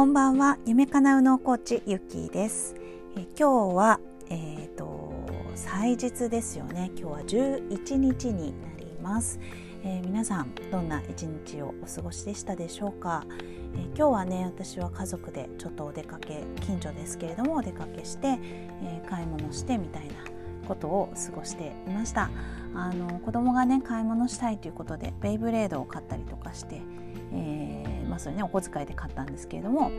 こんばんは。夢かなうのコーチゆきです。え今日はえっ、ー、と祭日ですよね。今日は11日になります、えー、皆さんどんな一日をお過ごしでしたでしょうか、えー、今日はね私は家族でちょっとお出かけ近所ですけれどもお出かけして、え買い物してみたいなことを過ごしていましたあの子供がね買い物したいということでベイブレードを買ったりとかして、えー、まあ、それねお小遣いで買ったんですけれども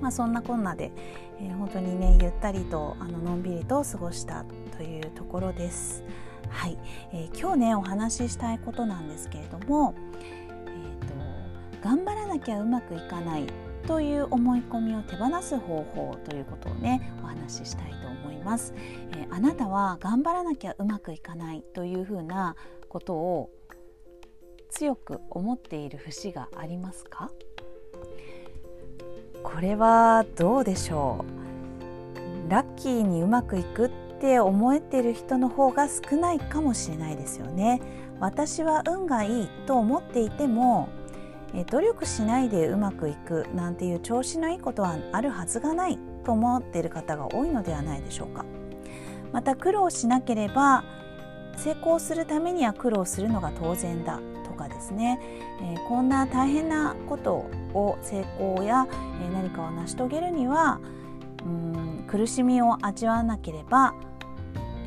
まあ、そんなこんなで、えー、本当にねゆったりとあののんびりと過ごしたというところです。はい、えー、今日ねお話ししたいことなんですけれども、えーと、頑張らなきゃうまくいかないという思い込みを手放す方法ということをねお話ししたいと思います。ます。えー、あなたは頑張らなきゃうまくいかないというふうなことを強く思っている節がありますか？これはどうでしょう？ラッキーにうまくいくって思えてる人の方が少ないかもしれないですよね。私は運がいいと思っていても努力しないでうまくいくなんていう調子のいいことはあるはずがないと思っている方が多いのではないでしょうか。また苦労しなければ成功するためには苦労するのが当然だとかですね、えー、こんな大変なことを成功や、え、何かを成し遂げるにはうん苦しみを味わわなければ、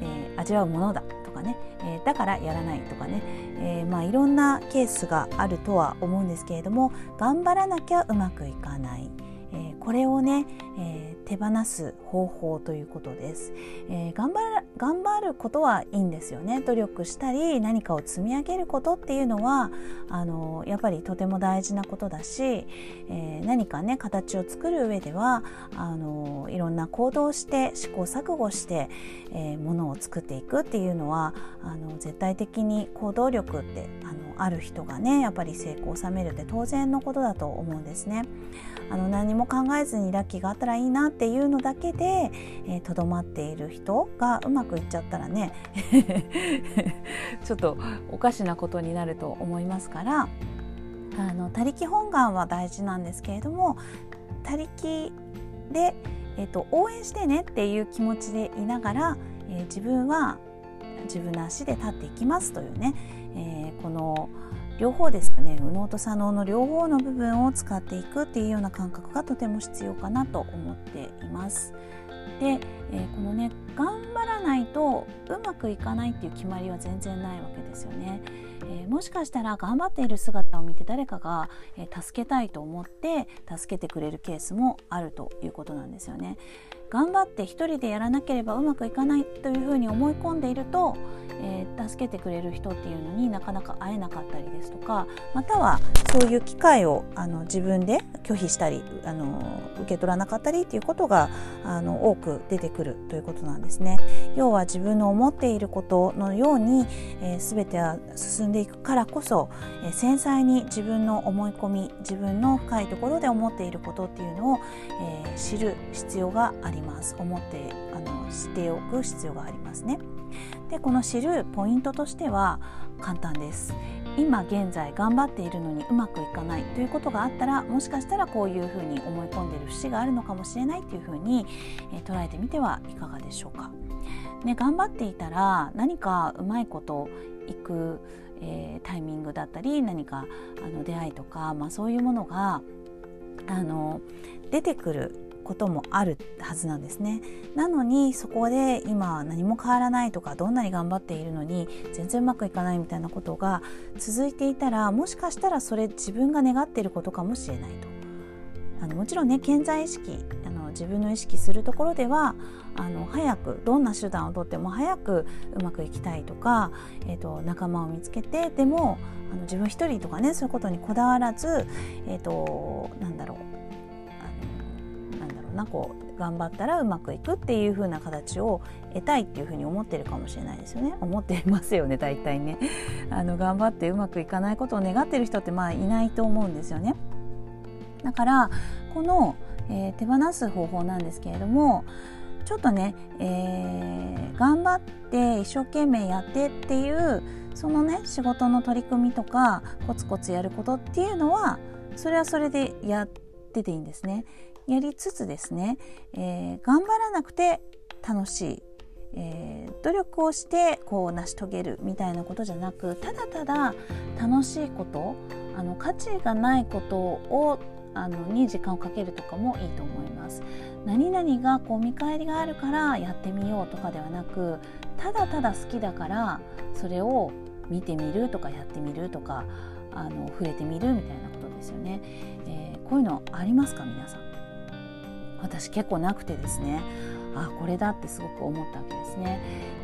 えー、味わうものだとかね、えだからやらないとかね、えまあ、いろんなケースがあるとは思うんですけれども頑張らなきゃうまくいかない。えこれをね、え手放す方法ということです、えー、頑張頑張ることはいいんですよね努力したり何かを積み上げることっていうのはあのやっぱりとても大事なことだし、えー、何かね形を作る上ではあのいろんな行動をして試行錯誤して、えー、ものを作っていくっていうのはあの絶対的に行動力ってあのある人がねやっぱり成功を収めるって当然のことだと思うんですね。あの何も考えずにラッキーがあったらいいなっていうのだけでとど、えー、まっている人がうまくいっちゃったらね。ちょっとおかしなことになると思いますから。あの他力本願は大事なんですけれども他力で、えーと、応援してねっていう気持ちでいながら、えー、自分は自分の足で立っていきますというね、えー、この両方ですね。右脳と左脳の両方の部分を使っていくっていうような感覚がとても必要かなと思っています。で、えー、このね頑ないとうまくいかないっていう決まりは全然ないわけですよね。えー、もしかしたら頑張っている姿を見て誰かが、えー、助けたいと思って助けてくれるケースもあるということなんですよね。頑張って一人でやらなければうまくいかないというふうに思い込んでいると、えー、助けてくれる人っていうのになかなか会えなかったりですとかまたはそういう機会をあの自分で拒否したりあの受け取らなかったりっていうことがあの多く出てくるということなんですね。要は自分の思っていることのように、えー、全ては進んでいくからこそ、えー、繊細に自分の思い込み自分の深いところで思っていることっていうのを、えー、知る必要があります。思ってあの知っておく必要がありますね。でこの知るポイントとしては簡単です。今現在頑張っているのにうまくいかない。ということがあったらもしかしたらこういうふうに思い込んでいる節があるのかもしれない。というふうに、えー、捉えてみてはいかがでしょうか。ね、頑張っていたら何かうまいこといく、えー、タイミングだったり何かあの出会いとか、まあ、そういうものがあの出てくることもあるはずなんですね。なのにそこで今何も変わらないとかどんなに頑張っているのに全然うまくいかないみたいなことが続いていたらもしかしたらそれ自分が願っていることかもしれないと。あのもちろんね健在意識あの自分の意識するところではあの早くどんな手段をとっても早くうまくいきたいとか、えーと、仲間を見つけてでもあの自分一人とかねそういうことにこだわらず、えーとなんだろうなこう頑張ったらうまくいくっていう風な形を得たいっていう風に思ってるかもしれないですよね。思ってますよね大体ね。あの頑張ってうまくいかないことを願ってる人ってまあいないと思うんですよね。だからこの、えー、手放す方法なんですけれどもちょっとね、えー、頑張って一生懸命やってっていうそのね仕事の取り組みとかコツコツやることっていうのはそれはそれでやっててていいんですね。やりつつですね、えー、頑張らなくて楽しい、えー、努力をしてこう成し遂げるみたいなことじゃなくただただ楽しいことあの価値がないことをあのに時間をかけるとかもいいと思います。何々がこう見返りがあるからやってみようとかではなくただただ好きだからそれを見てみるとかやってみるとかあの触れてみるみたいなことですよね、えー、こういうのありますか皆さん？私結構なくてですね。あこれだってすごく思ったわけですね。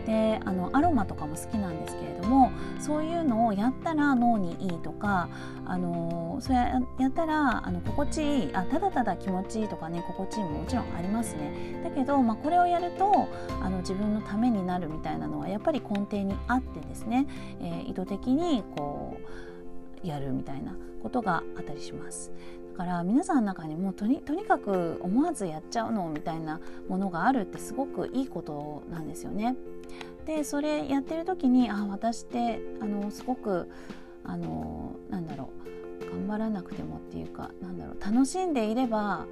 であのアロマとかも好きなんですけれどもそういうのをやったら脳にいいとかあのそれやったらあの心地いいあただただ気持ちいいとかね心地いいももちろんありますねだけど、まあ、これをやるとあの自分のためになるみたいなのはやっぱり根底にあってですね、えー、意図的にこうやるみたいなことがあったりします。から皆さんの中にもとにとにかく思わずやっちゃうのみたいなものがあるってすごくいいことなんですよね。でそれやってる時にあ私ってあのすごくあのなんだろう頑張らなくてもっていうかなんだろう楽しんでいれば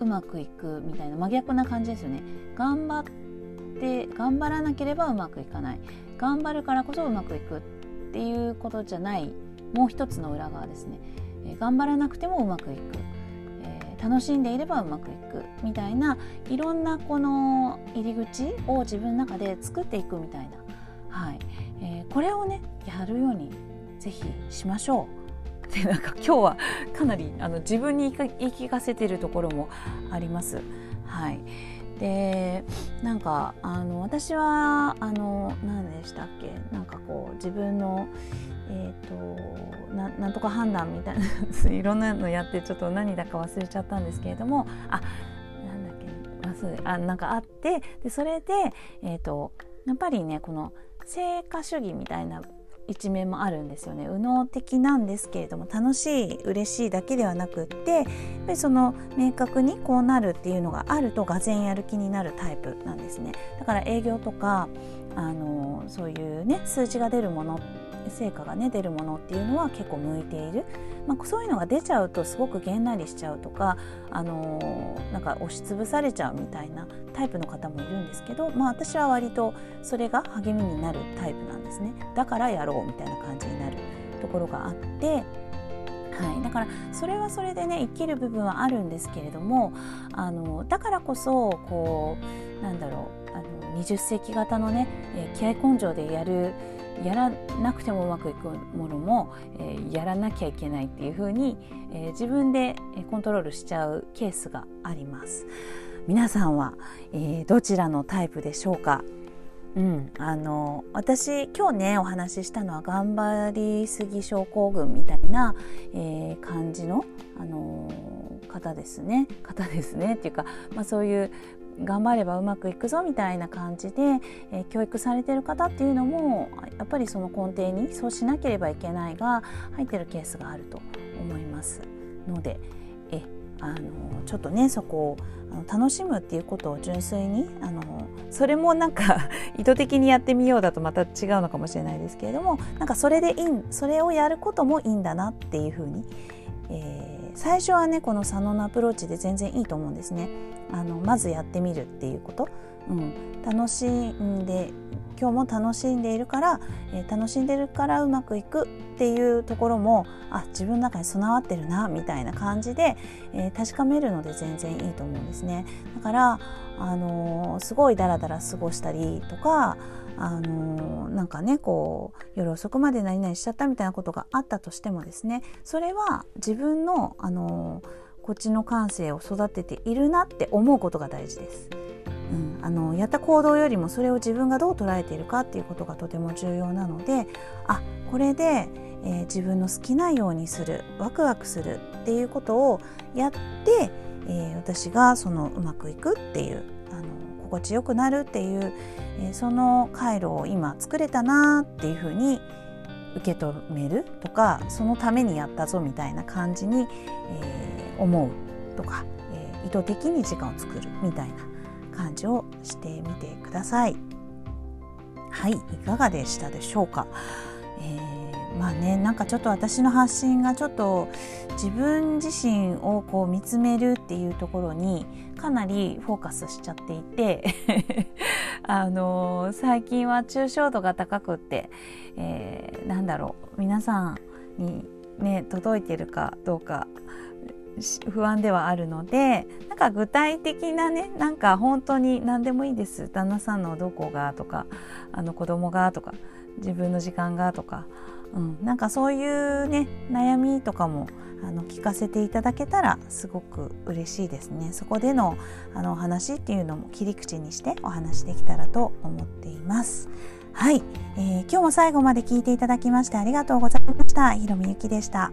うまくいくみたいな真逆な感じですよね。頑張って頑張らなければうまくいかない頑張るからこそうまくいくっていうことじゃないもう一つの裏側ですね。え頑張らなくてもうまくいく、えー、楽しんでいればうまくいくみたいないろんなこの入り口を自分の中で作っていくみたいな、はい。えー、これをねやるようにぜひしましょう。でなんか今日はかなりあの自分に言い聞かせているところもあります。はい、でなんかあの私はあの何でしたっけ？なんかこう自分のえーと、ななんとか判断みたいな いろんなのやってちょっと何だか忘れちゃったんですけれどもあなんだっけ忘れあなんかあってでそれで、えーと、やっぱりねこの成果主義みたいな一面もあるんですよね。右脳的なんですけれども楽しい嬉しいだけではなくってやっぱりその明確にこうなるっていうのがあるとがぜやる気になるタイプなんですね。だから営業とかあのそういうね数字が出るもの成果がね出るものっていうのは結構向いている、まあ、そういうのが出ちゃうとすごくげんなりしちゃうとか、あのー、なんか押しつぶされちゃうみたいなタイプの方もいるんですけど、まあ、私は割とそれが励みになるタイプなんですねだからやろうみたいな感じになるところがあって。はい、だからそれはそれでね生きる部分はあるんですけれどもあのだからこそこうなんだろう20世紀型のね、えー、気合根性でやるやらなくてもうまくいくものも、えー、やらなきゃいけないっていうふうに、えー、自分でコントロールしちゃうケースがあります。皆さんは、えー、どちらのタイプでしょうか？うん、あの私今日ねお話ししたのは頑張りすぎ症候群みたいな、えー、感じの、あの方ですね。方ですねっていうか、まあ、そういう頑張ればうまくいくぞみたいな感じで、えー、教育されてる方っていうのもやっぱりその根底にそうしなければいけないが入ってるケースがあると思います。のでえあのちょっとねそこをあの楽しむっていうことを純粋にあのそれもなんか 意図的にやってみようだとまた違うのかもしれないですけれどもなんかそれでいいそれをやることもいいんだなっていうふうに、えー、最初はねこの左脳のアプローチで全然いいと思うんですね。あのまずやってみるっていうこと、うん、楽しんで今日も楽しんでいるから、えー、楽しんでるからうまくいくっていうところもあ自分の中に備わってるなみたいな感じで、えー、確かめるので全然いいと思うんですね。だから、あの、すごいダラダラ過ごしたりとか、あのなんかねこう夜遅くまで何々しちゃったみたいなことがあったとしてもですねそれは自分の、あのこっちの感性を育てているなって思うことが大事です。うん、あのやった行動よりもそれを自分がどう捉えているかっていうことがとても重要なのであこれで、えー、自分の好きなようにするワクワクするっていうことをやって、えー、私がそのうまくいくっていうあの心地よくなるっていう、えー、その回路を今作れたなっていうふうに受け止めるとかそのためにやったぞみたいな感じに、えー、思うとか、えー、意図的に時間を作るみたいな感じをしてみてください。はいいかがでしたでしょうか、えー、まあねなんかちょっと私の発信がちょっと自分自身をこう見つめるっていうところにかなりフォーカスしちゃっていて あのー、最近は抽象度が高くって、えー、なんだろう皆さんにね届いてるかどうか不安ではあるのでなんか具体的なねなんか本当に何でもいいです。旦那さんのどこがとかあの子供がとか自分の時間がとか、うん、なんかそういうね悩みとかもあの聞かせていただけたらすごく嬉しいですね。そこでのあのお話っていうのも切り口にしてお話できたらと思っています。はい、えー、今日も最後まで聞いていただきましてありがとうございました。ひろみゆきでした。